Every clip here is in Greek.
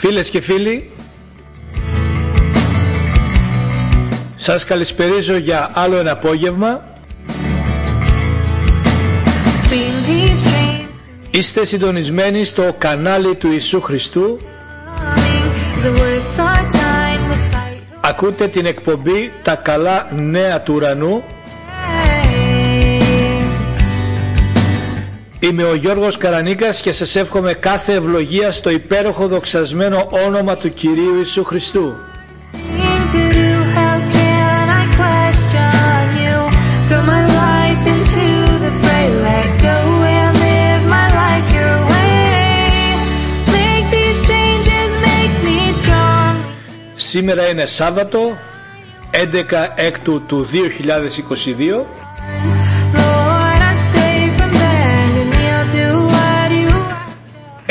Φίλες και φίλοι, σας καλησπερίζω για άλλο ένα απόγευμα. Swing these dreams Είστε συντονισμένοι στο κανάλι του Ιησού Χριστού. coming is it worth our time to fight Ακούτε την εκπομπή «Τα καλά νέα του ουρανού». Είμαι ο Γιώργος Καρανίκας και σας εύχομαι κάθε ευλογία στο υπέροχο δοξασμένο όνομα του Κυρίου Ιησού Χριστού. Σήμερα είναι Σάββατο 11 έκτου του 2022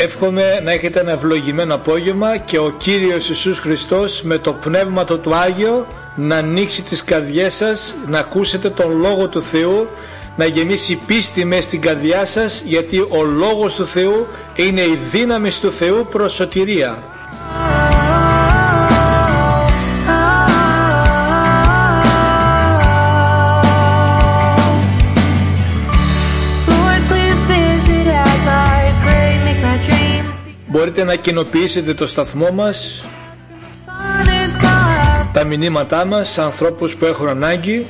Εύχομαι να έχετε ένα ευλογημένο απόγευμα και ο Κύριος Ιησούς Χριστός με το Πνεύμα του του Άγιο να ανοίξει τις καρδιές σας, να ακούσετε τον Λόγο του Θεού, να γεμίσει πίστη μέσα στην καρδιά σας γιατί ο Λόγος του Θεού είναι η δύναμη του Θεού προς σωτηρία. Μπορείτε να κοινοποιήσετε το σταθμό μας, Father's love. τα μηνύματά μας σε ανθρώπους που έχουν ανάγκη,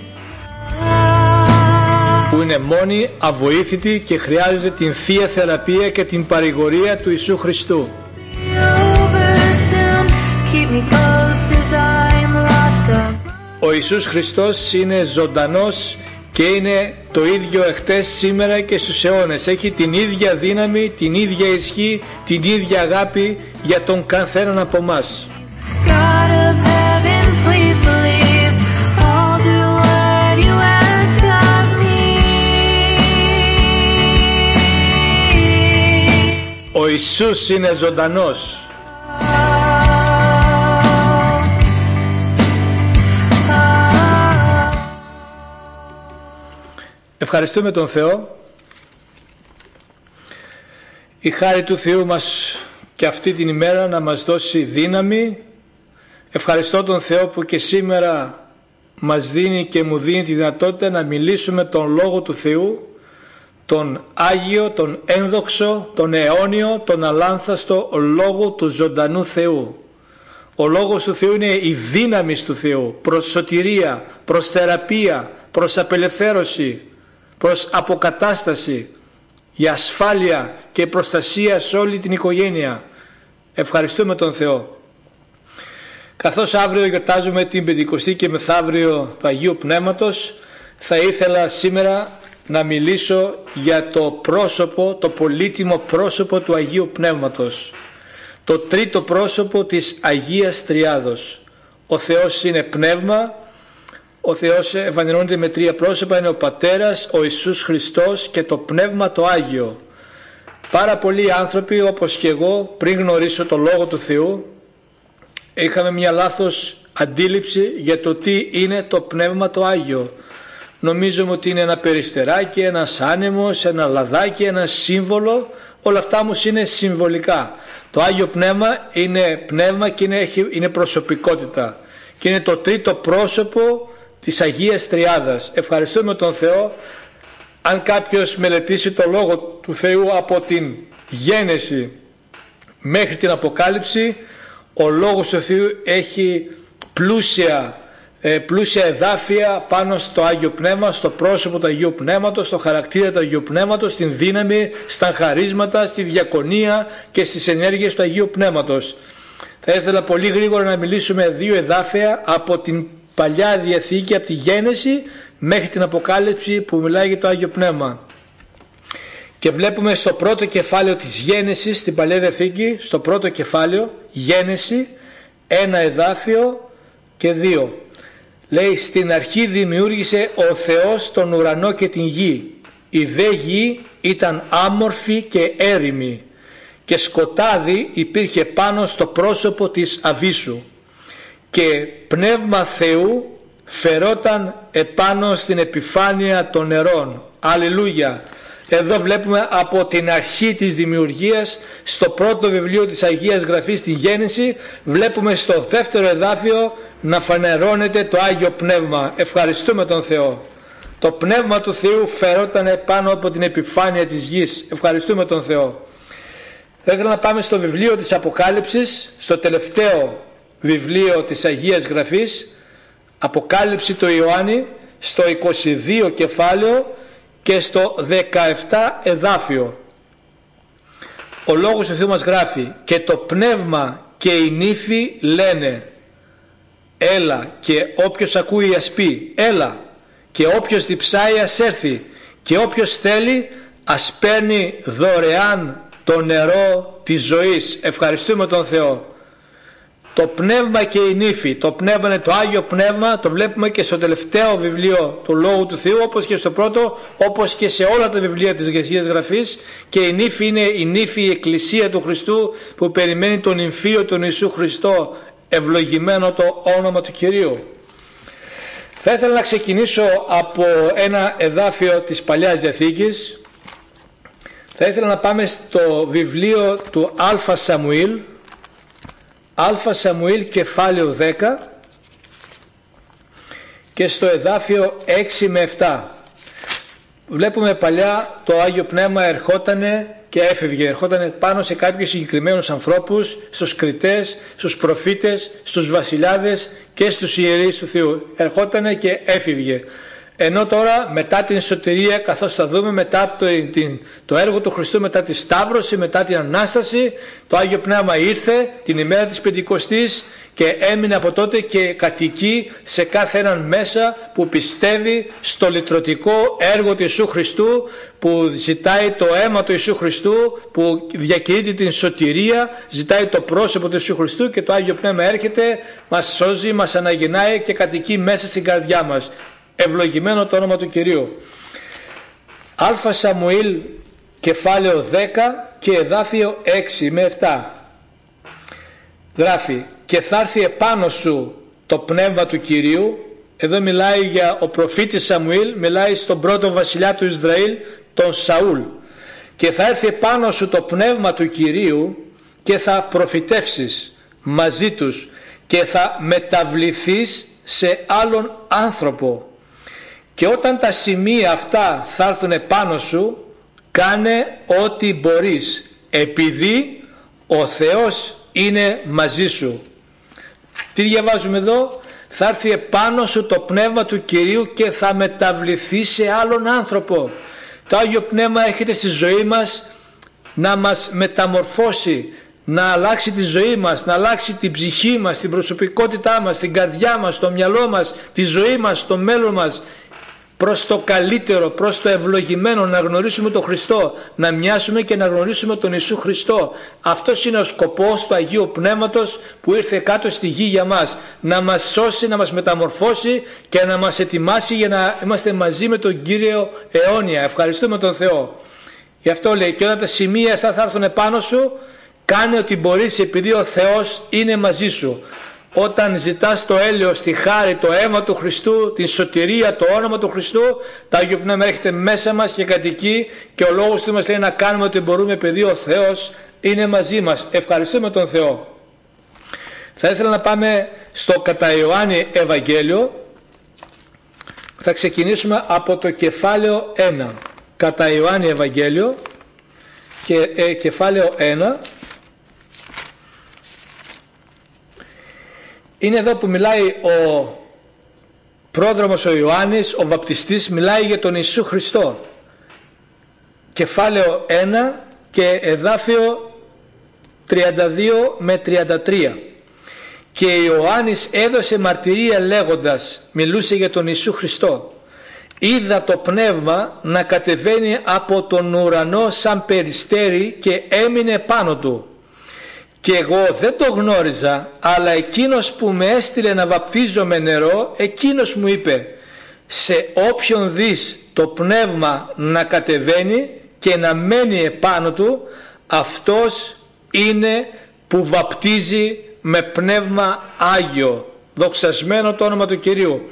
που είναι μόνοι, avoήθητοι και χρειάζονται την Θεία Θεραπεία και την παρηγορία του Ιησού Χριστού. Be over soon. Keep me close as I'm lost. Ο Ιησούς Χριστός είναι ζωντανός και είναι το ίδιο εχθές, σήμερα και στους αιώνες. Έχει την ίδια δύναμη, την ίδια ισχύ, την ίδια αγάπη για τον καθέναν από μας. God of heaven, please believe. I'll do what you ask of me. Ο Ιησούς είναι ζωντανός. Ευχαριστούμε τον Θεό. Η χάρη του Θεού μας και αυτή την ημέρα να μας δώσει δύναμη. Ευχαριστώ τον Θεό που και σήμερα μας δίνει και μου δίνει τη δυνατότητα να μιλήσουμε τον Λόγο του Θεού, τον Άγιο, τον ένδοξο, τον αιώνιο, τον αλάνθαστο Λόγο του ζωντανού Θεού. Ο Λόγος του Θεού είναι η δύναμη του Θεού προς σωτηρία, προς θεραπεία, προς απελευθέρωση, προς αποκατάσταση, για ασφάλεια και προστασία σε όλη την οικογένεια. Ευχαριστούμε τον Θεό. Καθώς αύριο γιορτάζουμε την Πεντηκοστή και μεθαύριο του Αγίου Πνεύματος, θα ήθελα σήμερα να μιλήσω για το πρόσωπο, το πολύτιμο πρόσωπο του Αγίου Πνεύματος. Το τρίτο πρόσωπο της Αγίας Τριάδος. Ο Θεός είναι πνεύμα, ο Θεός εμφανιζόνται με τρία πρόσωπα, είναι ο Πατέρας, ο Ιησούς Χριστός και το Πνεύμα το Άγιο. Πάρα πολλοί άνθρωποι όπως και εγώ πριν γνωρίσω το Λόγο του Θεού είχαμε μια λάθος αντίληψη για το τι είναι το Πνεύμα το Άγιο. Νομίζουμε ότι είναι ένα περιστεράκι, ένας άνεμος, ένα λαδάκι, ένα σύμβολο. Όλα αυτά όμως είναι συμβολικά. Το Άγιο Πνεύμα είναι πνεύμα και είναι, έχει- είναι προσωπικότητα. Και είναι το τρίτο πρόσωπο της Αγίας Τριάδας. Ευχαριστούμε τον Θεό αν κάποιος μελετήσει το Λόγο του Θεού από την γένεση μέχρι την Αποκάλυψη ο Λόγος του Θεού έχει πλούσια, ε, πλούσια εδάφια πάνω στο Άγιο Πνεύμα, στο πρόσωπο του Αγίου Πνεύματος, στο χαρακτήρα του Αγίου Πνεύματος, στην δύναμη, στα χαρίσματα, στη διακονία και στις ενέργειες του Αγίου Πνεύματος. Θα ήθελα πολύ γρήγορα να μιλήσουμε δύο εδάφια από την Παλιά Διαθήκη, από τη Γένεση μέχρι την Αποκάλυψη που μιλάει για το Άγιο Πνεύμα. και βλέπουμε στο πρώτο κεφάλαιο της Γένεσης στην Παλαιά Διαθήκη, στο πρώτο κεφάλαιο, Γένεση, ένα εδάφιο και δύο. Λέει στην αρχή δημιούργησε ο Θεός τον ουρανό και την γη. Η δε γη ήταν άμορφη και έρημη και σκοτάδι υπήρχε πάνω στο πρόσωπο της Αβίσου και πνεύμα Θεού φερόταν επάνω στην επιφάνεια των νερών. Αλληλούια. Εδώ βλέπουμε από την αρχή της δημιουργίας στο πρώτο βιβλίο της Αγίας Γραφής στη Γέννηση βλέπουμε στο δεύτερο εδάφιο να φανερώνεται το Άγιο Πνεύμα. Ευχαριστούμε τον Θεό. Το Πνεύμα του Θεού φερόταν πάνω από την επιφάνεια της γης. Ευχαριστούμε τον Θεό. Θα ήθελα να πάμε στο βιβλίο της Αποκάλυψης, στο τελευταίο βιβλίο της Αγίας Γραφής, Αποκάλυψη του Ιωάννη, στο 22 κεφάλαιο και στο 17 εδάφιο. Ο Λόγος του Θεού μας γράφει «Και το πνεύμα και η νύφη λένε έλα και όποιος ακούει ας πει έλα και όποιος διψάει ας έρθει και όποιος θέλει ας παίρνει δωρεάν το νερό της ζωής. Ευχαριστούμε τον Θεό. Το πνεύμα και η νύφη, το πνεύμα είναι το Άγιο Πνεύμα, το βλέπουμε και στο τελευταίο βιβλίο του Λόγου του Θεού, όπως και στο πρώτο, όπως και σε όλα τα βιβλία της Αγίας Γραφής και η νύφη είναι η νύφη η Εκκλησία του Χριστού που περιμένει τον νυμφίο τον Ιησού Χριστό, ευλογημένο το όνομα του Κυρίου. Θα ήθελα να ξεκινήσω από ένα εδάφιο της Παλιάς Διαθήκης. Θα ήθελα να πάμε στο βιβλίο του Αλφα Σαμουήλ, Α Σαμουήλ κεφάλαιο 10 και στο εδάφιο 6 με 7. Βλέπουμε παλιά το Άγιο Πνεύμα ερχότανε και έφευγε. Ερχόταν πάνω σε κάποιους συγκεκριμένους ανθρώπους, στους κριτές, στους προφήτες, στους βασιλιάδες και στους ιερείς του Θεού. Ερχότανε και έφευγε. Ενώ τώρα μετά την σωτηρία καθώς θα δούμε μετά το, την, το έργο του Χριστού μετά τη Σταύρωση, μετά την Ανάσταση το Άγιο Πνεύμα ήρθε την ημέρα της Πεντηκοστής και έμεινε από τότε και κατοικεί σε κάθε έναν μέσα που πιστεύει στο λυτρωτικό έργο του Ιησού Χριστού που ζητάει το αίμα του Ιησού Χριστού που διακηρύττει την σωτηρία ζητάει το πρόσωπο του Ιησού Χριστού και το Άγιο Πνεύμα έρχεται μας σώζει, μας αναγεννάει και κατοικεί μέσα στην καρδιά μας ευλογημένο το όνομα του Κυρίου. Α Σαμουήλ κεφάλαιο 10 και εδάφιο 6 με 7 γράφει και θα έρθει επάνω σου το πνεύμα του Κυρίου εδώ μιλάει για ο προφήτης Σαμουήλ μιλάει στον πρώτο βασιλιά του Ισραήλ τον Σαούλ. Και θα έρθει επάνω σου το πνεύμα του Κυρίου και θα προφητεύσεις μαζί τους και θα μεταβληθείς σε άλλον άνθρωπο και όταν τα σημεία αυτά θα έρθουν πάνω σου κάνε ό,τι μπορείς επειδή ο Θεός είναι μαζί σου. Τι διαβάζουμε εδώ; Θα έρθει επάνω σου το πνεύμα του Κυρίου και θα μεταβληθεί σε άλλον άνθρωπο. Το Άγιο Πνεύμα έρχεται στη ζωή μας να μας μεταμορφώσει, να αλλάξει τη ζωή μας, να αλλάξει την ψυχή μας, την προσωπικότητά μας, την καρδιά μας, το μυαλό μας, τη ζωή μας, το μέλλον μας προς το καλύτερο, προς το ευλογημένο να γνωρίσουμε τον Χριστό, να μοιάσουμε και να γνωρίσουμε τον Ιησού Χριστό. Αυτός είναι ο σκοπός του Αγίου Πνεύματος που ήρθε κάτω στη γη για μας. Να μας σώσει, να μας μεταμορφώσει και να μας ετοιμάσει για να είμαστε μαζί με τον Κύριο αιώνια. Ευχαριστούμε τον Θεό. Γι' αυτό λέει και όταν τα σημεία αυτά θα έρθουν επάνω σου, κάνε ό,τι μπορείς επειδή ο Θεός είναι μαζί σου όταν ζητάς το έλεος, τη χάρη, το αίμα του Χριστού, την σωτηρία, το όνομα του Χριστού, το Άγιο Πνεύμα έρχεται μέσα μας και κατοικεί και ο λόγος του μας λέει να κάνουμε ό,τι μπορούμε επειδή ο Θεός είναι μαζί μας. Ευχαριστούμε τον Θεό. Θα ήθελα να πάμε στο κατά Ιωάννη Ευαγγέλιο. Θα ξεκινήσουμε από το κεφάλαιο 1. Κατά Ιωάννη Ευαγγέλιο και ε, κεφάλαιο 1 είναι εδώ που μιλάει ο πρόδρομος ο Ιωάννης, ο βαπτιστής, μιλάει για τον Ιησού Χριστό. Κεφάλαιο 1 και εδάφιο 32 με 33. Και Ιωάννης έδωσε μαρτυρία λέγοντας, μιλούσε για τον Ιησού Χριστό. είδα το πνεύμα να κατεβαίνει από τον ουρανό σαν περιστέρι και έμεινε πάνω του. Και εγώ δεν το γνώριζα, αλλά εκείνος που με έστειλε να βαπτίζω με νερό, εκείνος μου είπε «Σε όποιον δεις το πνεύμα να κατεβαίνει και να μένει επάνω του, αυτός είναι που βαπτίζει με πνεύμα Άγιο». Δοξασμένο το όνομα του Κυρίου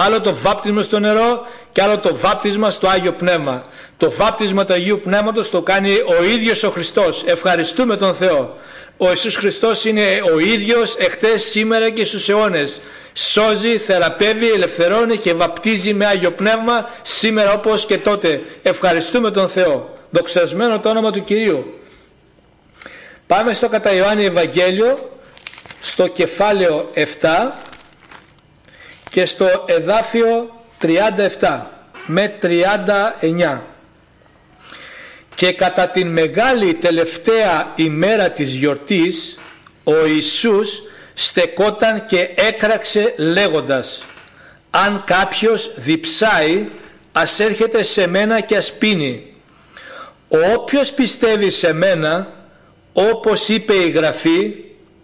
άλλο το βάπτισμα στο νερό και άλλο το βάπτισμα στο Άγιο Πνεύμα. Το βάπτισμα του Αγίου Πνεύματος το κάνει ο ίδιος ο Χριστός. Ευχαριστούμε τον Θεό. Ο Ιησούς Χριστός είναι ο ίδιος εχθές, σήμερα και στους αιώνες. Σώζει, θεραπεύει, ελευθερώνει και βαπτίζει με Άγιο Πνεύμα σήμερα όπως και τότε. Ευχαριστούμε τον Θεό. Δοξασμένο το όνομα του Κυρίου. Πάμε στο κατά Ιωάννη Ευαγγέλιο, στο κεφάλαιο 7 και στο εδάφιο 37 με 39 και κατά την μεγάλη τελευταία ημέρα της γιορτής ο Ιησούς στεκόταν και έκραξε λέγοντας αν κάποιος διψάει ας έρχεται σε μένα και ας πίνει όποιος πιστεύει σε μένα όπως είπε η Γραφή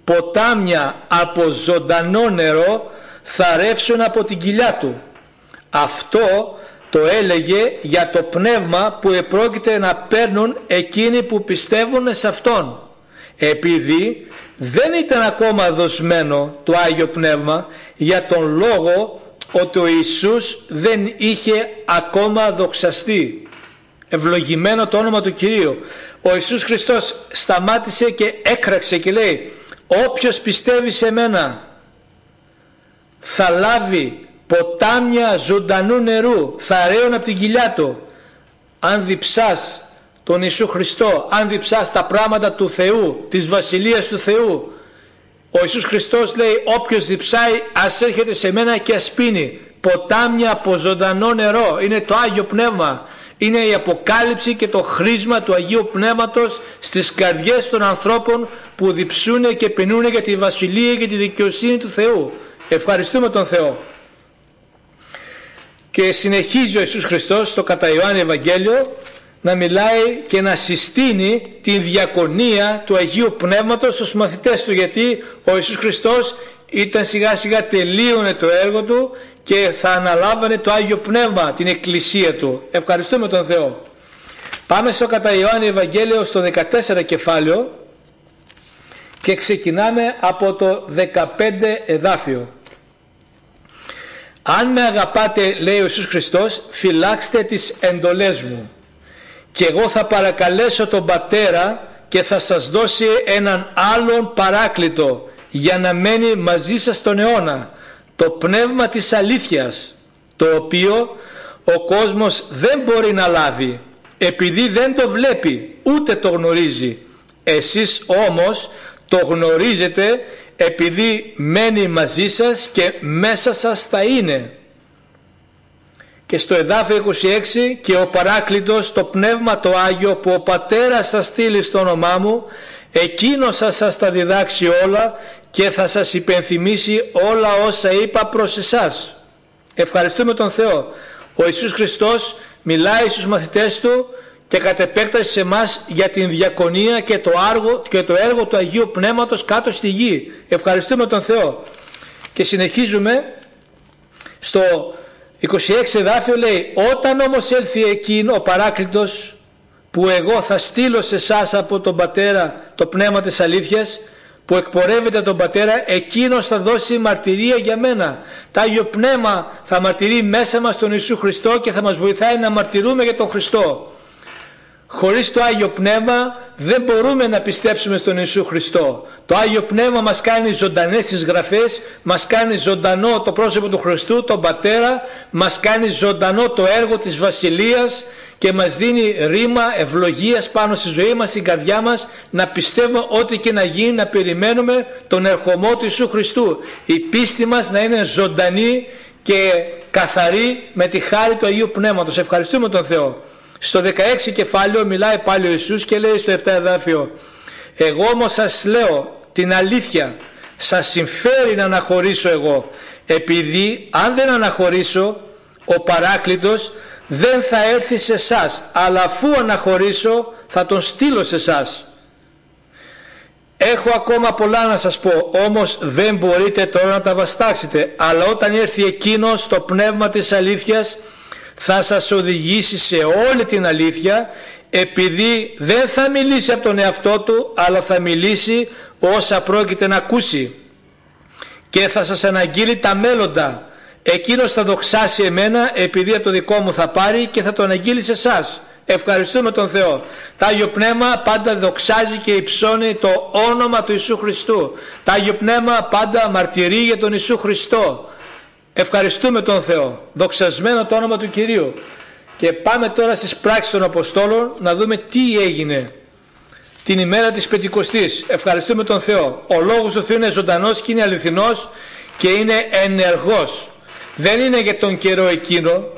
ποτάμια από ζωντανό νερό θα ρεύσουν από την κοιλιά του. Αυτό το έλεγε για το πνεύμα που επρόκειται να παίρνουν εκείνοι που πιστεύουν σε Αυτόν. Επειδή δεν ήταν ακόμα δοσμένο το Άγιο Πνεύμα για τον λόγο ότι ο Ιησούς δεν είχε ακόμα δοξαστεί. Ευλογημένο το όνομα του Κυρίου. Ο Ιησούς Χριστός σταμάτησε και έκραξε και λέει όποιος πιστεύει σε μένα θα λάβει ποτάμια ζωντανού νερού, θα ρέουν από την κοιλιά του. Αν διψάς τον Ιησού Χριστό, αν διψάς τα πράγματα του Θεού, της Βασιλείας του Θεού, ο Ιησούς Χριστός λέει όποιος διψάει ας έρχεται σε μένα και ας πίνει. Ποτάμια από ζωντανό νερό, είναι το Άγιο Πνεύμα. Είναι η αποκάλυψη και το χρήσμα του Αγίου Πνεύματος στις καρδιές των ανθρώπων που διψούν και πεινούν για τη Βασιλεία και τη δικαιοσύνη του Θεού. Ευχαριστούμε τον Θεό. Και συνεχίζει ο Ιησούς Χριστός στο κατά Ιωάννη Ευαγγέλιο να μιλάει και να συστήνει την διακονία του Αγίου Πνεύματος στους μαθητές του γιατί ο Ιησούς Χριστός ήταν σιγά σιγά τελείωνε το έργο του και θα αναλάβανε το Άγιο Πνεύμα την Εκκλησία του. Ευχαριστούμε τον Θεό. Πάμε στο κατά Ιωάννη Ευαγγέλιο στο 14 κεφάλαιο και ξεκινάμε από το 15 εδάφιο. Αν με αγαπάτε λέει ο Ιησούς Χριστός φυλάξτε τις εντολές μου. Και εγώ θα παρακαλέσω τον Πατέρα και θα σας δώσει έναν άλλον παράκλητο για να μένει μαζί σας τον αιώνα το πνεύμα της αλήθειας το οποίο ο κόσμος δεν μπορεί να λάβει επειδή δεν το βλέπει ούτε το γνωρίζει. Εσείς όμως το γνωρίζετε επειδή μένει μαζί σας και μέσα σας θα είναι. Και στο εδάφιο 26 και ο παράκλητος το πνεύμα το Άγιο που ο Πατέρας θα στείλει στο όνομά μου εκείνος θα σας τα διδάξει όλα και θα σας υπενθυμίσει όλα όσα είπα προς εσάς. Ευχαριστούμε τον Θεό. Ο Ιησούς Χριστός μιλάει στους μαθητές του και κατ' επέκταση σε εμάς για την διακονία και το, άργο, και το έργο του Αγίου Πνεύματος κάτω στη γη. Ευχαριστούμε τον Θεό. Και συνεχίζουμε στο 26 εδάφιο λέει όταν όμως έλθει εκείνο ο παράκλητος που εγώ θα στείλω σε εσάς από τον Πατέρα το Πνεύμα της Αλήθειας που εκπορεύεται τον Πατέρα εκείνος θα δώσει μαρτυρία για μένα. Το Άγιο Πνεύμα θα μαρτυρεί μέσα μας τον Ιησού Χριστό και θα μας βοηθάει να μαρτυρούμε για τον Χριστό. Χωρίς το Άγιο Πνεύμα δεν μπορούμε να πιστέψουμε στον Ιησού Χριστό. Το Άγιο Πνεύμα μας κάνει ζωντανές τις γραφές, μας κάνει ζωντανό το πρόσωπο του Χριστού, τον Πατέρα, μας κάνει ζωντανό το έργο της Βασιλείας και μας δίνει ρήμα ευλογίας πάνω στη ζωή μας, στην καρδιά μας, να πιστεύουμε ό,τι και να γίνει, να περιμένουμε τον ερχομό του Ιησού Χριστού. Η πίστη μας να είναι ζωντανή και καθαρή με τη χάρη του Αγίου Πνεύματος. Ευχαριστούμε τον Θεό. Στο 16 κεφάλαιο μιλάει πάλι ο Ιησούς και λέει στο 7 εδάφιο «Εγώ όμως σας λέω την αλήθεια, σας συμφέρει να αναχωρήσω εγώ, επειδή αν δεν αναχωρήσω, ο παράκλητος δεν θα έρθει σε εσάς, αλλά αφού αναχωρήσω θα τον στείλω σε εσάς. Έχω ακόμα πολλά να σας πω, όμως δεν μπορείτε τώρα να τα βαστάξετε, αλλά όταν έρθει εκείνος το πνεύμα της αλήθειας θα σας οδηγήσει σε όλη την αλήθεια, επειδή δεν θα μιλήσει από τον εαυτό του, αλλά θα μιλήσει όσα πρόκειται να ακούσει και θα σας αναγγείλει τα μέλλοντα. Εκείνος θα δοξάσει εμένα επειδή από το δικό μου θα πάρει και θα το αναγγείλει σε εσάς. Ευχαριστούμε τον Θεό. Το Άγιο Πνεύμα πάντα δοξάζει και υψώνει το όνομα του Ιησού Χριστού. Το Άγιο Πνεύμα πάντα μαρτυρεί για τον Ιησού Χριστό. Ευχαριστούμε τον Θεό. Δοξασμένο το όνομα του Κυρίου. Και πάμε τώρα στις πράξεις των Αποστόλων να δούμε τι έγινε την ημέρα της Πεντηκοστής. Ευχαριστούμε τον Θεό. Ο Λόγος του Θεού είναι ζωντανός και είναι αληθινός και είναι ενεργός. Δεν είναι για τον καιρό εκείνο.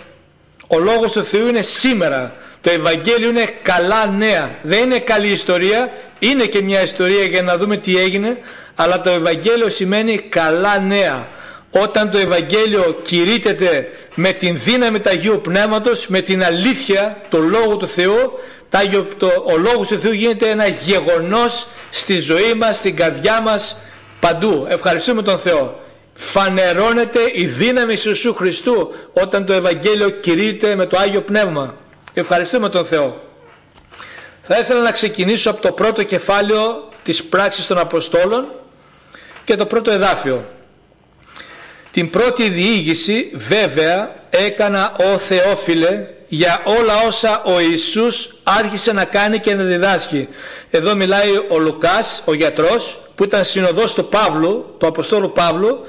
Ο Λόγος του Θεού είναι σήμερα. Το Ευαγγέλιο είναι καλά νέα. Δεν είναι καλή ιστορία. Είναι και μια ιστορία για να δούμε τι έγινε. Αλλά το Ευαγγέλιο σημαίνει καλά νέα. Όταν το Ευαγγέλιο κηρύτεται με την δύναμη του Αγίου Πνεύματος, με την αλήθεια, το Λόγο του Θεού, το, ο Λόγος του Θεού γίνεται ένα γεγονός στη ζωή μας, στην καρδιά μας, παντού. Ευχαριστούμε τον Θεό. Φανερώνεται η δύναμη του Ιησού Χριστού όταν το Ευαγγέλιο κηρύτεται με το Άγιο Πνεύμα. Ευχαριστούμε τον Θεό. Θα ήθελα να ξεκινήσω από το πρώτο κεφάλαιο της πράξης των Αποστόλων και το πρώτο εδάφιο. Την πρώτη διήγηση βέβαια έκανα ο Θεόφιλε για όλα όσα ο Ιησούς άρχισε να κάνει και να διδάσκει. Εδώ μιλάει ο Λουκάς, ο γιατρός, που ήταν συνοδός του Παύλου, του Αποστόλου Παύλου,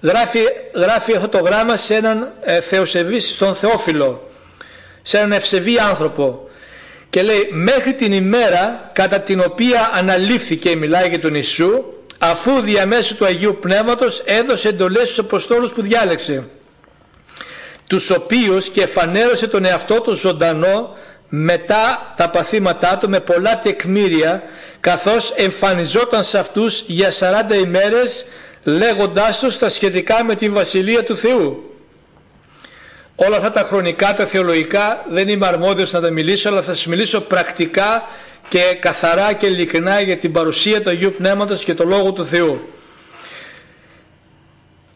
γράφει, γράφει αυτό το γράμμα σε έναν ε, θεοσεβή, στον Θεόφιλο, σε έναν ευσεβή άνθρωπο. Και λέει, μέχρι την ημέρα κατά την οποία αναλήφθηκε, μιλάει για τον Ιησού, αφού διαμέσου του Αγίου Πνεύματος έδωσε εντολές στους Αποστόλους που διάλεξε τους οποίους και φανέρωσε τον εαυτό του ζωντανό μετά τα παθήματά του με πολλά τεκμήρια καθώς εμφανιζόταν σε αυτούς για 40 ημέρες λέγοντάς τους τα σχετικά με την Βασιλεία του Θεού. Όλα αυτά τα χρονικά, τα θεολογικά δεν είμαι αρμόδιος να τα μιλήσω αλλά θα σας μιλήσω πρακτικά και καθαρά και ειλικρινά για την παρουσία του Αγίου Πνεύματος και το Λόγο του Θεού.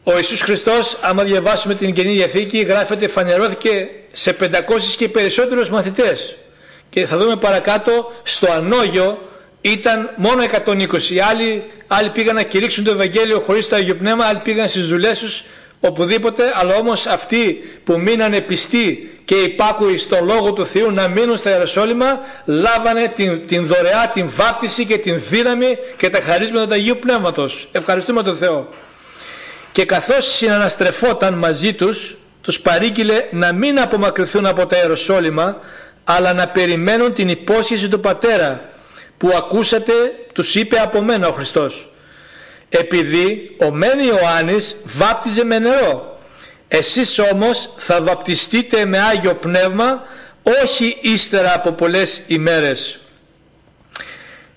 Ο Ιησούς Χριστός, άμα διαβάσουμε την Καινή Διαθήκη, γράφεται φανερώθηκε σε 500 και περισσότερους μαθητές. Και θα δούμε παρακάτω, στο Ανόγιο ήταν μόνο 120. Οι άλλοι, άλλοι πήγαν να κηρύξουν το Ευαγγέλιο χωρίς το Άγιο Πνεύμα, άλλοι πήγαν στις δουλειές τους οπουδήποτε, αλλά όμως αυτοί που μείνανε πιστοί και υπάκουοι στον Λόγο του Θεού να μείνουν στα Ιεροσόλυμα, λάβανε την, την δωρεά, την βάπτιση και την δύναμη και τα χαρίσματα του Αγίου Πνεύματος. Ευχαριστούμε τον Θεό και καθώς συναναστρεφόταν μαζί τους τους παρήγγειλε να μην απομακρυνθούν από τα Ιεροσόλυμα αλλά να περιμένουν την υπόσχεση του Πατέρα που ακούσατε τους είπε από μένα ο Χριστός επειδή ο μεν Ιωάννης βάπτιζε με νερό εσείς όμως θα βαπτιστείτε με Άγιο Πνεύμα όχι ύστερα από πολλές ημέρες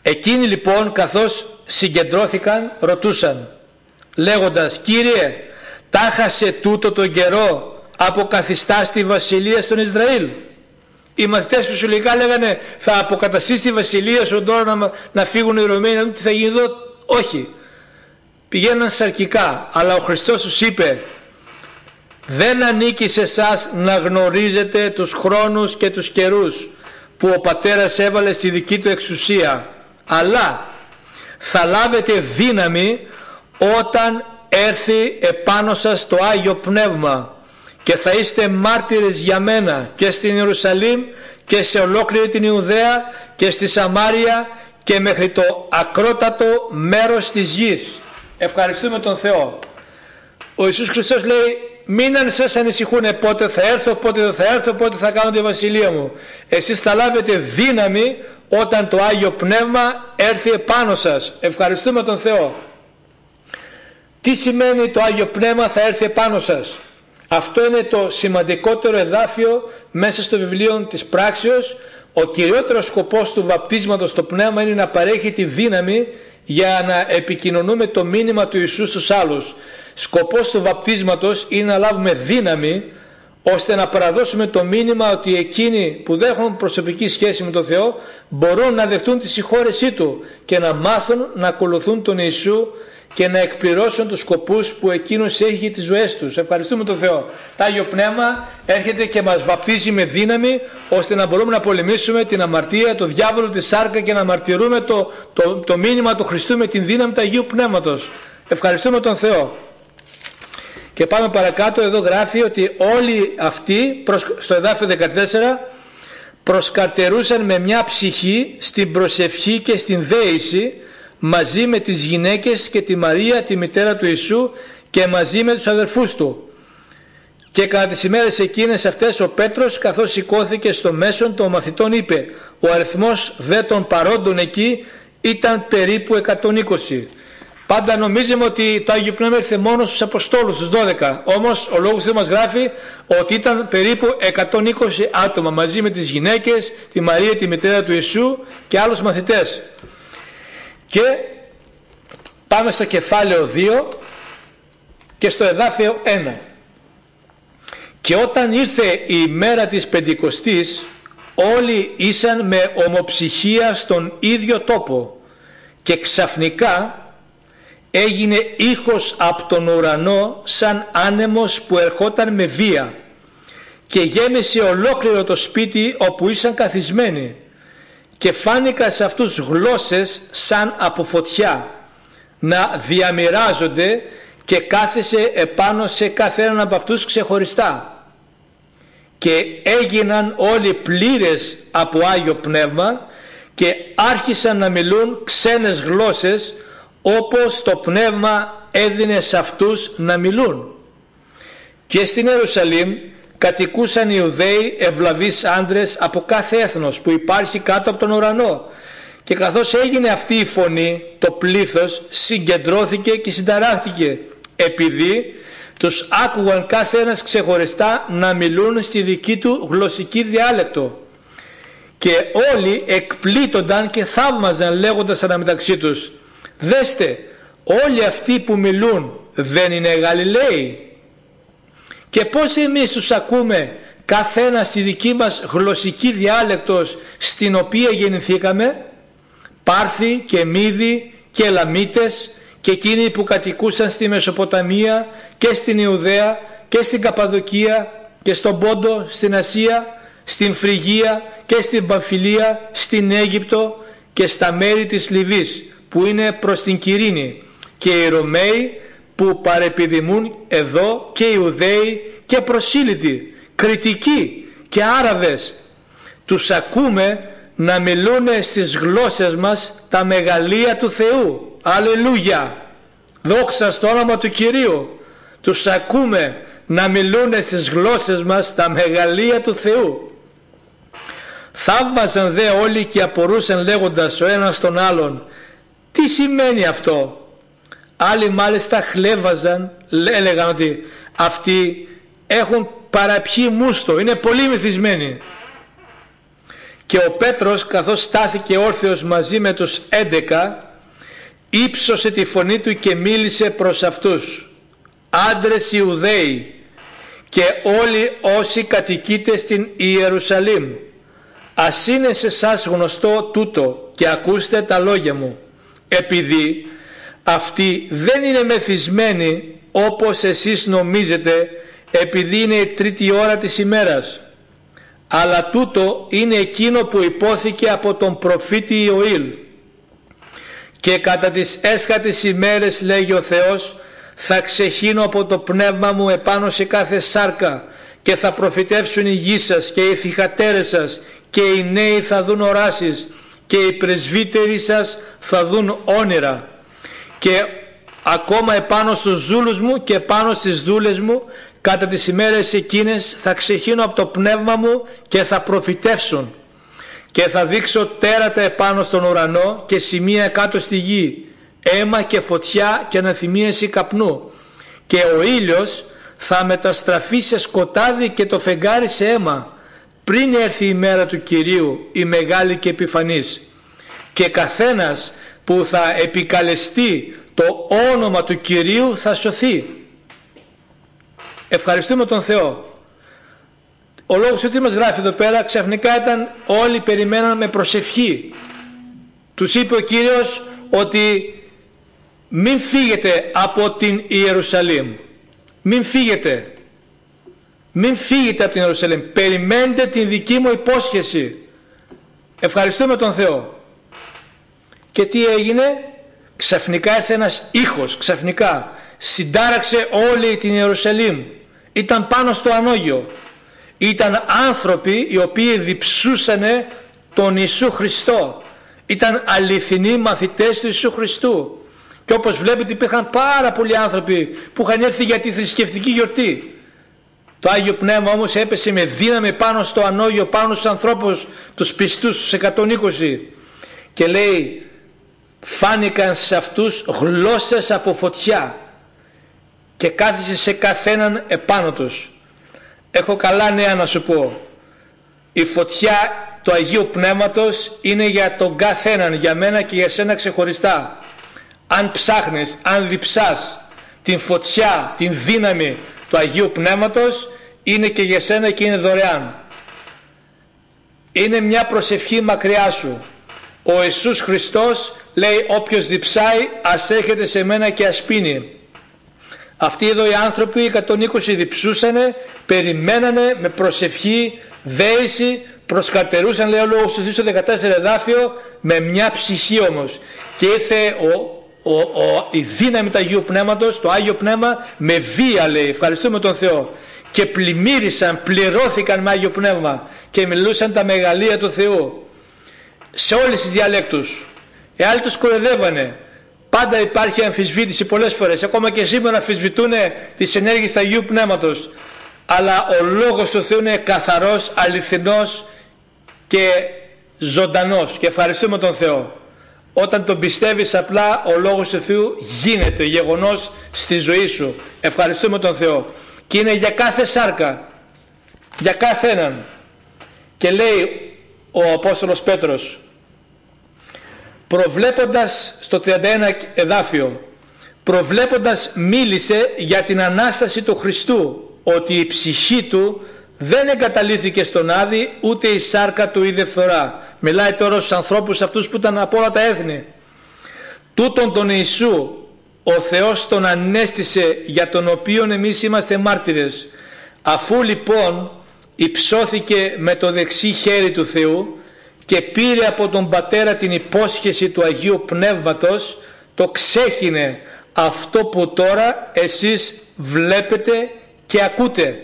εκείνοι λοιπόν καθώς συγκεντρώθηκαν ρωτούσαν λέγοντας «Κύριε, τάχασε τούτο τον καιρό αποκαθιστά στη βασιλεία στον Ισραήλ». Οι μαθητές φυσιολογικά λέγανε «Θα αποκαταστήσει τη βασιλεία σου τώρα να, να φύγουν οι Ρωμαίοι, να δουν τι θα γίνει εδώ». Όχι. Πηγαίναν σαρκικά, αλλά ο Χριστός τους είπε «Δεν ανήκει σε εσάς να γνωρίζετε τους χρόνους και τους καιρούς που ο Πατέρας έβαλε στη δική του εξουσία, αλλά θα λάβετε δύναμη όταν έρθει επάνω σας το Άγιο Πνεύμα και θα είστε μάρτυρες για μένα και στην Ιερουσαλήμ και σε ολόκληρη την Ιουδαία και στη Σαμάρια και μέχρι το ακρότατο μέρος της γης. Ευχαριστούμε τον Θεό. Ο Ιησούς Χριστός λέει μην αν σας ανησυχούν πότε θα έρθω, πότε δεν θα έρθω, πότε θα κάνω τη βασιλεία μου. Εσείς θα λάβετε δύναμη όταν το Άγιο Πνεύμα έρθει επάνω σας. Ευχαριστούμε τον Θεό. Τι σημαίνει το Άγιο Πνεύμα θα έρθει επάνω σας; Αυτό είναι το σημαντικότερο εδάφιο μέσα στο βιβλίο της πράξεως. Ο κυριότερος σκοπός του βαπτίσματος στο Πνεύμα είναι να παρέχει τη δύναμη για να επικοινωνούμε το μήνυμα του Ιησού στους άλλους. Σκοπός του βαπτίσματος είναι να λάβουμε δύναμη ώστε να παραδώσουμε το μήνυμα ότι εκείνοι που δεν έχουν προσωπική σχέση με τον Θεό μπορούν να δεχτούν τη συγχώρεσή Του και να μάθουν να ακολουθούν τον Ιησού και να εκπληρώσουν τους σκοπούς που εκείνος έχει για τις ζωές τους. Ευχαριστούμε τον Θεό. Το Άγιο Πνεύμα έρχεται και μας βαπτίζει με δύναμη ώστε να μπορούμε να πολεμήσουμε την αμαρτία, το διάβολο, τη σάρκα και να μαρτυρούμε το, το, το μήνυμα του Χριστού με την δύναμη του Αγίου Πνεύματος. Ευχαριστούμε τον Θεό. Και πάμε παρακάτω, εδώ γράφει ότι όλοι αυτοί, στο εδάφιο 14, προσκαρτερούσαν με μια ψυχή στην προσευχή και στην δέηση μαζί με τις γυναίκες και τη Μαρία τη μητέρα του Ιησού και μαζί με τους αδερφούς του. Και κατά τις ημέρες εκείνες αυτές ο Πέτρος καθώς σηκώθηκε στο μέσον των μαθητών είπε ο αριθμός δε των παρόντων εκεί ήταν περίπου 120. Πάντα νομίζουμε ότι το Άγιο Πνεύμα ήρθε μόνο στους Αποστόλους, στους 12. Όμως ο Λόγος Θεού μας γράφει ότι ήταν περίπου 120 άτομα μαζί με τις γυναίκες, τη Μαρία, τη μητέρα του Ιησού και άλλους μαθητές. Και πάμε στο κεφάλαιο 2 και στο εδάφιο 1. Και όταν ήρθε η μέρα της Πεντηκοστής όλοι ήσαν με ομοψυχία στον ίδιο τόπο και ξαφνικά έγινε ήχος από τον ουρανό σαν άνεμος που ερχόταν με βία και γέμισε ολόκληρο το σπίτι όπου ήσαν καθισμένοι και φάνηκαν σε αυτούς γλώσσες σαν από φωτιά να διαμοιράζονται και κάθεσε επάνω σε κάθε έναν από αυτούς ξεχωριστά και έγιναν όλοι πλήρες από Άγιο Πνεύμα και άρχισαν να μιλούν ξένες γλώσσες όπως το Πνεύμα έδινε σε αυτούς να μιλούν. Και στην Ιερουσαλήμ κατοικούσαν οι Ιουδαίοι ευλαβείς άντρες από κάθε έθνος που υπάρχει κάτω από τον ουρανό. Και καθώς έγινε αυτή η φωνή, το πλήθος συγκεντρώθηκε και συνταράχθηκε επειδή τους άκουγαν κάθε ένας ξεχωριστά να μιλούν στη δική του γλωσσική διάλεκτο. Και όλοι εκπλήττονταν και θαύμαζαν λέγοντας αναμεταξύ τους Δέστε, όλοι αυτοί που μιλούν δεν είναι Γαλιλαίοι. Και πώς εμείς τους ακούμε καθένα στη δική μας γλωσσική διάλεκτος στην οποία γεννηθήκαμε, Πάρθοι και Μύδοι και Λαμίτες και εκείνοι που κατοικούσαν στη Μεσοποταμία και στην Ιουδαία και στην Καπαδοκία και στον Πόντο, στην Ασία, στην Φρυγία και στην Παμφιλία, στην Αίγυπτο και στα μέρη της Λιβύης που είναι προς την Κυρίνη και οι Ρωμαίοι που παρεπιδημούν εδώ και οι Ιουδαίοι και προσήλυτοι, κριτικοί και Άραβες. Τους ακούμε να μιλούν στις γλώσσες μας τα μεγαλεία του Θεού. Αλληλούια! Δόξα στο όνομα του Κυρίου. Τους ακούμε να μιλούν στις γλώσσες μας τα μεγαλεία του Θεού. Θαύμαζαν δε όλοι και απορούσαν λέγοντας ο ένας τον άλλον τι σημαίνει αυτό; Άλλοι μάλιστα χλέβαζαν, έλεγαν ότι αυτοί έχουν παραπιεί μουστο, είναι πολύ μυθισμένοι. Και ο Πέτρος καθώς στάθηκε όρθιος μαζί με τους 11 ύψωσε τη φωνή του και μίλησε προς αυτούς άντρες Ιουδαίοι και όλοι όσοι κατοικείτε στην Ιερουσαλήμ ας είναι σε σας γνωστό τούτο και ακούστε τα λόγια μου επειδή αυτοί δεν είναι μεθυσμένοι όπως εσείς νομίζετε επειδή είναι η τρίτη ώρα της ημέρας. Αλλά τούτο είναι εκείνο που υπόθηκε από τον προφήτη Ιωήλ. Και κατά τις έσχατες ημέρες λέγει ο Θεός θα ξεχύνω από το πνεύμα μου επάνω σε κάθε σάρκα και θα προφητεύσουν οι γη σας και οι θυχατέρες σας και οι νέοι θα δουν οράσεις και οι πρεσβύτεροι σας θα δουν όνειρα και ακόμα επάνω στους ζούλους μου και πάνω στις δούλες μου κατά τις ημέρες εκείνες θα ξεχύνω από το πνεύμα μου και θα προφητεύσουν. Και θα δείξω τέρατα επάνω στον ουρανό και σημεία κάτω στη γη αίμα και φωτιά και αναθυμίαση καπνού. Και ο ήλιος θα μεταστραφεί σε σκοτάδι και το φεγγάρι σε αίμα πριν έρθει η μέρα του Κυρίου η μεγάλη και επιφανής. Και καθένας που θα επικαλεστεί το όνομα του Κυρίου θα σωθεί. Ευχαριστούμε τον Θεό. ο λόγος ότι μας γράφει εδώ πέρα ξαφνικά ήταν όλοι περιμέναν με προσευχή. Τους είπε ο Κύριος ότι μην φύγετε από την Ιερουσαλήμ. Μην φύγετε. Μην φύγετε από την Ιερουσαλήμ. Περιμένετε την δική μου υπόσχεση. Ευχαριστούμε τον Θεό. Και τι έγινε; Ξαφνικά έρθε ένας ήχος. Ξαφνικά. Συντάραξε όλη την Ιερουσαλήμ. Ήταν πάνω στο ανόγιο. Ήταν άνθρωποι οι οποίοι διψούσαν τον Ιησού Χριστό. Ήταν αληθινοί μαθητές του Ιησού Χριστού. Και όπως βλέπετε υπήρχαν πάρα πολλοί άνθρωποι που είχαν έρθει για τη θρησκευτική γιορτή. Το Άγιο Πνεύμα όμως έπεσε με δύναμη πάνω στο ανόγιο, πάνω στους ανθρώπους, τους πιστούς, τους 120. Και λέει, φάνηκαν σε αυτούς γλώσσες από φωτιά και κάθισε σε καθέναν επάνω τους. Έχω καλά νέα να σου πω. Η φωτιά του Αγίου Πνεύματος είναι για τον καθέναν, για μένα και για σένα ξεχωριστά. Αν ψάχνεις, αν διψάς την φωτιά, την δύναμη του Αγίου Πνεύματος, είναι και για σένα και είναι δωρεάν. Είναι μια προσευχή μακριά σου. Ο Ιησούς Χριστός λέει όποιος διψάει ας έρχεται σε μένα και ας πίνει. Αυτοί εδώ οι άνθρωποι, οι 120 διψούσανε, περιμένανε με προσευχή, δέηση, προσκαρτερούσαν λέει ο λόγος του 14 εδάφιο με μια ψυχή όμως και ήρθε ο, ο, ο, η δύναμη του Αγίου Πνεύματος, το Άγιο Πνεύμα με βία λέει, ευχαριστούμε τον Θεό και πλημμύρισαν, πληρώθηκαν με Άγιο Πνεύμα και μιλούσαν τα μεγαλεία του Θεού σε όλες τις διαλέκτους. Οι άλλοι τους κορεδεύανε. Πάντα υπάρχει αμφισβήτηση πολλές φορές. Ακόμα και σήμερα αμφισβητούν τις ενέργειες του Αγίου Πνεύματος. Αλλά ο Λόγος του Θεού είναι καθαρός, αληθινός και ζωντανός. Και ευχαριστούμε τον Θεό. Όταν τον πιστεύεις απλά ο Λόγος του Θεού γίνεται γεγονός στη ζωή σου. Ευχαριστούμε τον Θεό. Και είναι για κάθε σάρκα. Για κάθε έναν. Και λέει ο Απόστολος Πέτρος προβλέποντας στο 31 εδάφιο προβλέποντας μίλησε για την Ανάσταση του Χριστού ότι η ψυχή του δεν εγκαταλείφθηκε στον Άδη ούτε η σάρκα του είδε φθορά. Μιλάει τώρα στους ανθρώπους αυτούς που ήταν από όλα τα έθνη. Τούτον τον Ιησού ο Θεός τον ανέστησε για τον οποίο εμείς είμαστε μάρτυρες. Αφού λοιπόν υψώθηκε με το δεξί χέρι του Θεού και πήρε από τον πατέρα την υπόσχεση του Αγίου Πνεύματος το ξέχινε αυτό που τώρα εσείς βλέπετε και ακούτε.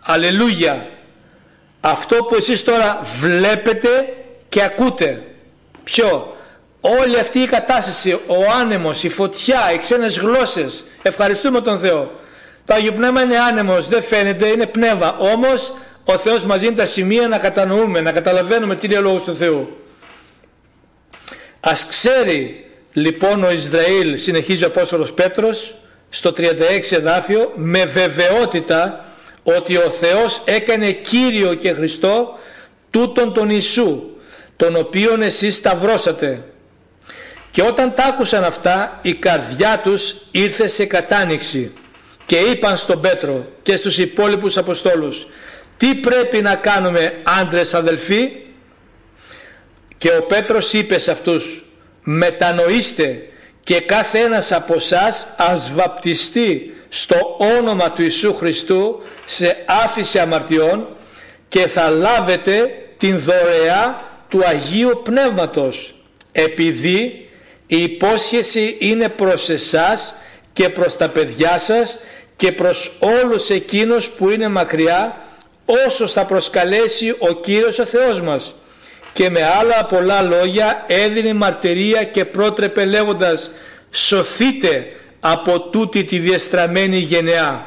Αλληλούια αυτό που εσείς τώρα βλέπετε και ακούτε. Ποιο; Όλη αυτή η κατάσταση ο άνεμος, η φωτιά, οι ξένες γλώσσες. Ευχαριστούμε τον Θεό. Το Άγιο Πνεύμα είναι άνεμος, δεν φαίνεται, είναι πνεύμα. Όμως ο Θεός μας δίνει τα σημεία να κατανοούμε, να καταλαβαίνουμε τι είναι ο Λόγος του Θεού. Ας ξέρει λοιπόν ο Ισραήλ, συνεχίζει ο Απόστολος Πέτρος, στο 36 εδάφιο, με βεβαιότητα ότι ο Θεός έκανε Κύριο και Χριστό τούτον τον Ιησού, τον οποίον εσείς σταυρώσατε. Και όταν τα άκουσαν αυτά, η καρδιά τους ήρθε σε κατάνοιξη και είπαν στον Πέτρο και στους υπόλοιπους Αποστόλους τι πρέπει να κάνουμε άντρες αδελφοί; Και ο Πέτρος είπε σε αυτούς μετανοήστε και κάθε ένας από εσάς ας βαπτιστεί στο όνομα του Ιησού Χριστού σε άφηση αμαρτιών και θα λάβετε την δωρεά του Αγίου Πνεύματος επειδή η υπόσχεση είναι προς εσάς και προς τα παιδιά σας και προς όλους εκείνους που είναι μακριά όσο θα προσκαλέσει ο Κύριος ο Θεός μας και με άλλα πολλά λόγια έδινε μαρτυρία και πρότρεπε λέγοντας σωθείτε από τούτη τη διεστραμμένη γενεά.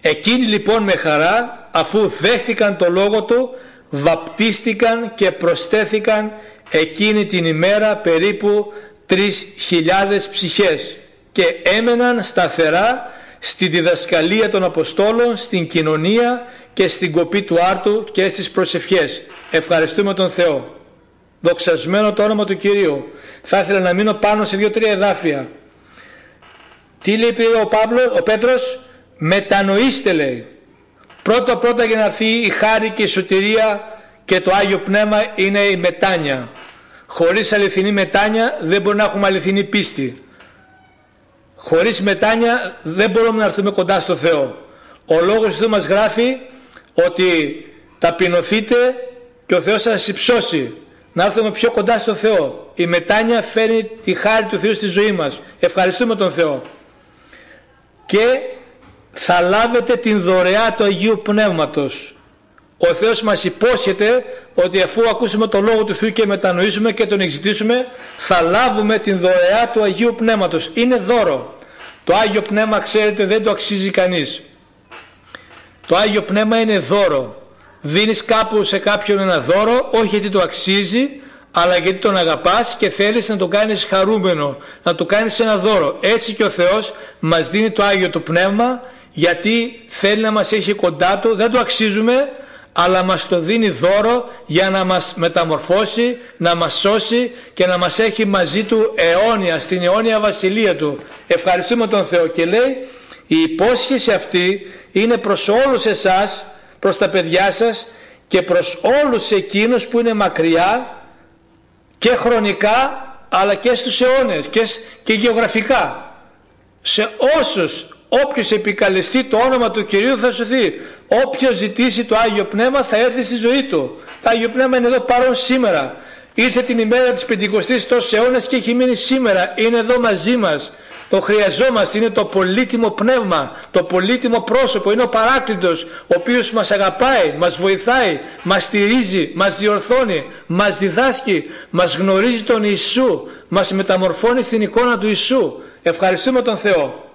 Εκείνοι λοιπόν με χαρά αφού δέχτηκαν το λόγο του βαπτίστηκαν και προστέθηκαν εκείνη την ημέρα περίπου τρεις χιλιάδες ψυχές και έμεναν σταθερά στη διδασκαλία των Αποστόλων, στην κοινωνία και στην κοπή του άρτου και στις προσευχές. Ευχαριστούμε τον Θεό. Δοξασμένο το όνομα του Κυρίου. Θα ήθελα να μείνω πάνω σε δύο-τρία εδάφια. Τι λέει ο Παύλος, ο Πέτρος, μετανοήστε λέει. Πρώτα πρώτα για να έρθει η χάρη και η σωτηρία και το Άγιο Πνεύμα είναι η μετάνια. Χωρίς αληθινή μετάνια δεν μπορούμε να έχουμε αληθινή πίστη. Χωρίς μετάνια δεν μπορούμε να έρθουμε κοντά στο Θεό. Ο Λόγος του μας γράφει ότι ταπεινωθείτε και ο Θεός θα σας υψώσει. Να έρθουμε πιο κοντά στο Θεό. Η μετάνια φέρνει τη χάρη του Θεού στη ζωή μας. Ευχαριστούμε τον Θεό. Και θα λάβετε την δωρεά του Αγίου Πνεύματος. Ο Θεός μας υπόσχεται ότι αφού ακούσουμε το Λόγο του Θεού και μετανοήσουμε και τον εξητήσουμε θα λάβουμε την δωρεά του Αγίου Πνεύματος. Είναι δώρο. Το Άγιο Πνεύμα ξέρετε δεν το αξίζει κανείς. Το Άγιο Πνεύμα είναι δώρο. Δίνεις κάπου σε κάποιον ένα δώρο όχι γιατί το αξίζει αλλά γιατί τον αγαπάς και θέλεις να το κάνεις χαρούμενο, να το κάνεις ένα δώρο. Έτσι και ο Θεός μας δίνει το Άγιο του Πνεύμα γιατί θέλει να μας έχει κοντά Του, δεν το αξίζουμε αλλά μας το δίνει δώρο για να μας μεταμορφώσει, να μας σώσει και να μας έχει μαζί Του αιώνια, στην αιώνια βασιλεία Του. Ευχαριστούμε τον Θεό και λέει η υπόσχεση αυτή είναι προς όλους εσάς, προς τα παιδιά σας και προς όλους εκείνους που είναι μακριά και χρονικά αλλά και στους αιώνες και, και γεωγραφικά. Σε όσους Όποιος επικαλεστεί το όνομα του Κυρίου θα σωθεί. Όποιος ζητήσει το Άγιο Πνεύμα θα έρθει στη ζωή του. Το Άγιο Πνεύμα είναι εδώ παρόν σήμερα. Ήρθε την ημέρα της Πεντηκοστής τόσους αιώνες και έχει μείνει σήμερα. Είναι εδώ μαζί μας. Το χρειαζόμαστε, είναι το πολύτιμο πνεύμα, το πολύτιμο πρόσωπο, είναι ο παράκλητος, ο οποίος μας αγαπάει, μας βοηθάει, μας στηρίζει, μας διορθώνει, μας διδάσκει, μας γνωρίζει τον Ιησού, μας μεταμορφώνει στην εικόνα του Ιησού. Ευχαριστούμε τον Θεό.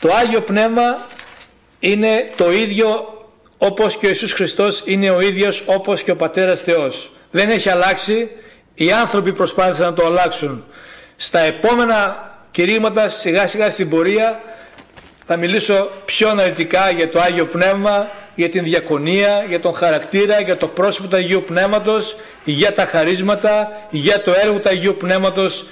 Το Άγιο Πνεύμα είναι το ίδιο όπως και ο Ιησούς Χριστός είναι ο ίδιος όπως και ο Πατέρας Θεός. Δεν έχει αλλάξει, οι άνθρωποι προσπάθησαν να το αλλάξουν. Στα επόμενα κηρύγματα σιγά σιγά στην πορεία θα μιλήσω πιο αναλυτικά για το Άγιο Πνεύμα, για την διακονία, για τον χαρακτήρα, για το πρόσωπο του Αγίου Πνεύματος, για τα χαρίσματα, για το έργο του Αγίου Πνεύματος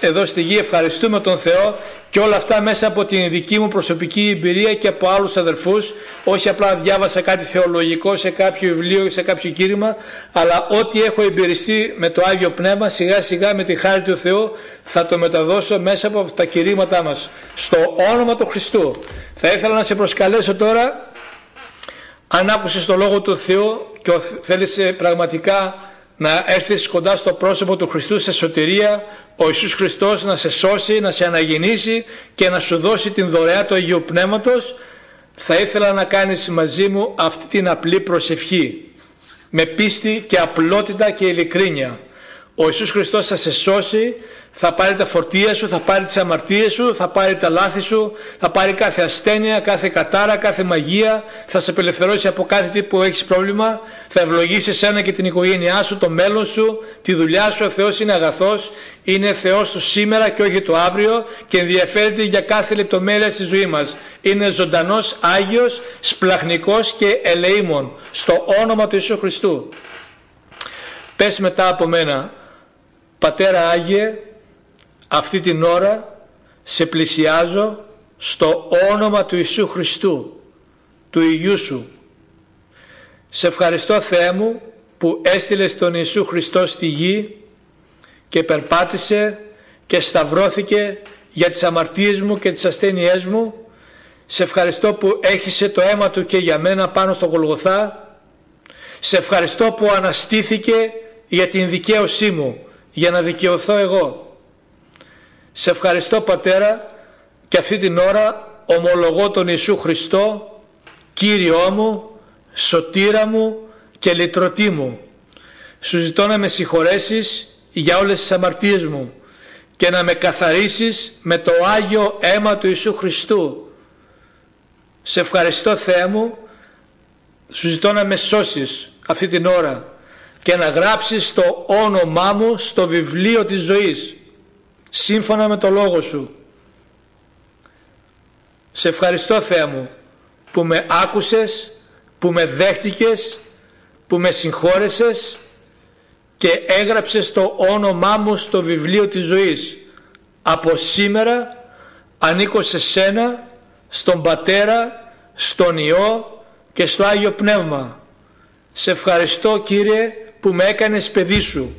εδώ στη γη. Ευχαριστούμε τον Θεό και όλα αυτά μέσα από την δική μου προσωπική εμπειρία και από άλλους αδερφούς. Όχι απλά διάβασα κάτι θεολογικό σε κάποιο βιβλίο ή σε κάποιο κήρυμα, αλλά ό,τι έχω εμπειριστεί με το Άγιο Πνεύμα σιγά σιγά με τη χάρη του Θεού θα το μεταδώσω μέσα από τα κηρύγματά μας. Στο όνομα του Χριστού. Θα ήθελα να σε προσκαλέσω τώρα αν άκουσες το Λόγο του Θεού και θέλεις πραγματικά να έρθεις κοντά στο πρόσωπο του Χριστού σε σωτηρία, ο Ιησούς Χριστός να σε σώσει, να σε αναγεννήσει και να σου δώσει την δωρεά του Αγίου Πνεύματος, θα ήθελα να κάνεις μαζί μου αυτή την απλή προσευχή, με πίστη και απλότητα και ειλικρίνεια. Ο Ιησούς Χριστός θα σε σώσει θα πάρει τα φορτία σου, θα πάρει τις αμαρτίες σου, θα πάρει τα λάθη σου, θα πάρει κάθε ασθένεια, κάθε κατάρα, κάθε μαγεία, θα σε απελευθερώσει από κάθε τι που έχεις πρόβλημα, θα ευλογήσεις εσένα και την οικογένειά σου, το μέλλον σου, τη δουλειά σου. Ο Θεός είναι αγαθός, είναι Θεός του σήμερα και όχι του αύριο και ενδιαφέρεται για κάθε λεπτομέρεια στη ζωή μας. Είναι ζωντανός, Άγιος, σπλαχνικός και ελεήμων στο όνομα του Ιησού Χριστού. Πες μετά από μένα, Πατέρα Άγιε, αυτή την ώρα σε πλησιάζω στο όνομα του Ιησού Χριστού, του Υιού Σου. Σε ευχαριστώ Θεέ μου που έστειλες τον Ιησού Χριστό στη γη και περπάτησε και σταυρώθηκε για τις αμαρτίες μου και τις ασθένειές μου. Σε ευχαριστώ που έχισε το αίμα Του και για μένα πάνω στο Γολγοθά. Σε ευχαριστώ που αναστήθηκε για την δικαίωσή μου, για να δικαιωθώ εγώ. Σε ευχαριστώ Πατέρα και αυτή την ώρα ομολογώ τον Ιησού Χριστό Κύριό μου, Σωτήρα μου και Λυτρωτή μου. Σου ζητώ να με συγχωρέσεις για όλες τις αμαρτίες μου και να με καθαρίσεις με το Άγιο αίμα του Ιησού Χριστού. Σε ευχαριστώ Θεέ μου, σου ζητώ να με σώσεις αυτή την ώρα και να γράψεις το όνομά μου στο βιβλίο της ζωής σύμφωνα με το Λόγο Σου. Σε ευχαριστώ Θεέ μου που με άκουσες, που με δέχτηκες, που με συγχώρεσες και έγραψες το όνομά μου στο βιβλίο της ζωής. Από σήμερα ανήκω σε Σένα, στον Πατέρα, στον Υιό και στο Άγιο Πνεύμα. Σε ευχαριστώ Κύριε που με έκανες παιδί σου.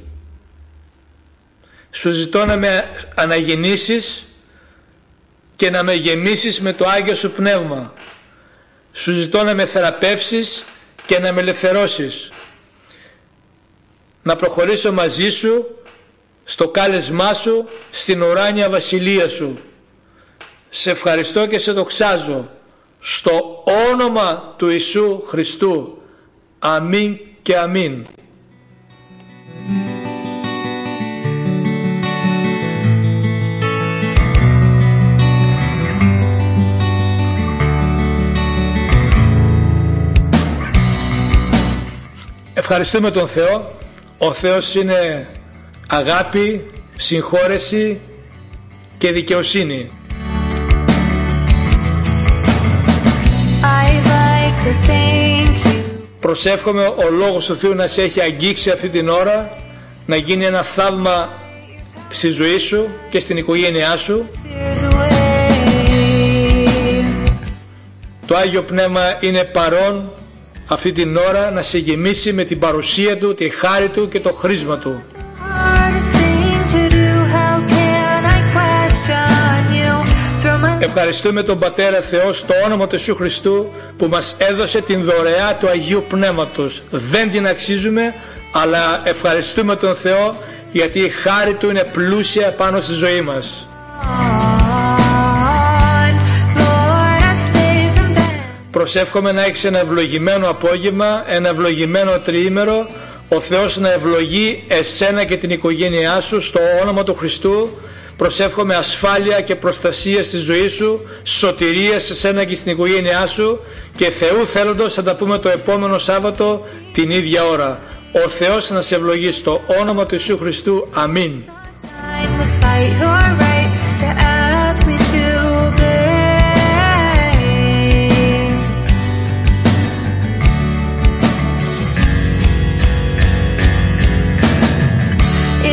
Σου ζητώ να με αναγεννήσεις και να με γεμίσεις με το Άγιο Σου Πνεύμα. Σου ζητώ να με θεραπεύσεις και να με ελευθερώσεις. Να προχωρήσω μαζί Σου στο κάλεσμά Σου, στην ουράνια βασιλεία Σου. Σε ευχαριστώ και σε δοξάζω στο όνομα του Ιησού Χριστού. Αμήν και αμήν. Ευχαριστούμε τον Θεό. Ο Θεός είναι αγάπη, συγχώρεση και δικαιοσύνη. I'd like to thank you. Προσεύχομαι ο Λόγος του Θεού να σε έχει αγγίξει αυτή την ώρα, να γίνει ένα θαύμα στη ζωή σου και στην οικογένειά σου. There's a way. Το Άγιο Πνεύμα είναι παρόν αυτή την ώρα να σε γεμίσει με την παρουσία Του, τη χάρη Του και το χρήσμα Του. Hardest thing to do. How can I question you? Throw my Ευχαριστούμε τον Πατέρα Θεός στο όνομα του Ιησού Χριστού που μας έδωσε την δωρεά του Αγίου Πνεύματος. Δεν την αξίζουμε, αλλά ευχαριστούμε τον Θεό γιατί η χάρη Του είναι πλούσια πάνω στη ζωή μας. Προσεύχομαι να έχεις ένα ευλογημένο απόγευμα, ένα ευλογημένο τριήμερο, ο Θεός να ευλογεί εσένα και την οικογένειά σου στο όνομα του Χριστού. Προσεύχομαι ασφάλεια και προστασία στη ζωή σου, σωτηρία σε σένα και στην οικογένειά σου και Θεού θέλοντος θα τα πούμε το επόμενο Σάββατο την ίδια ώρα. Ο Θεός να σε ευλογεί στο όνομα του Ιησού Χριστού. Αμήν.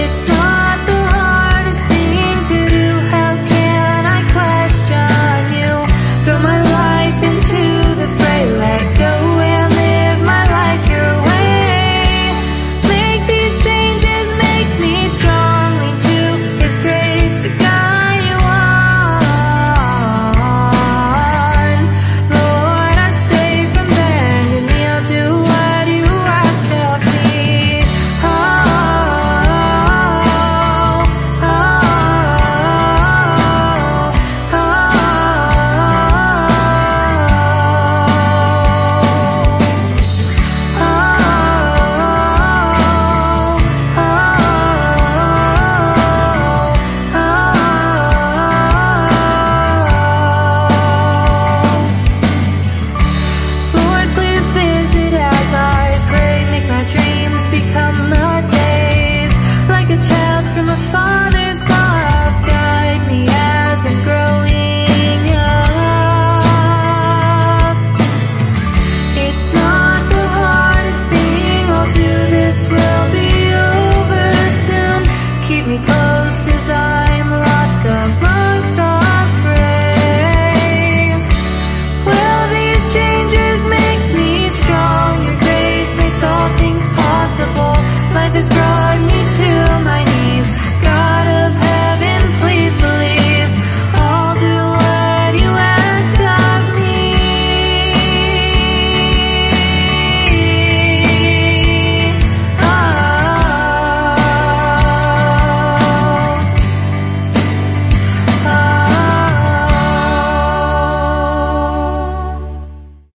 it's time.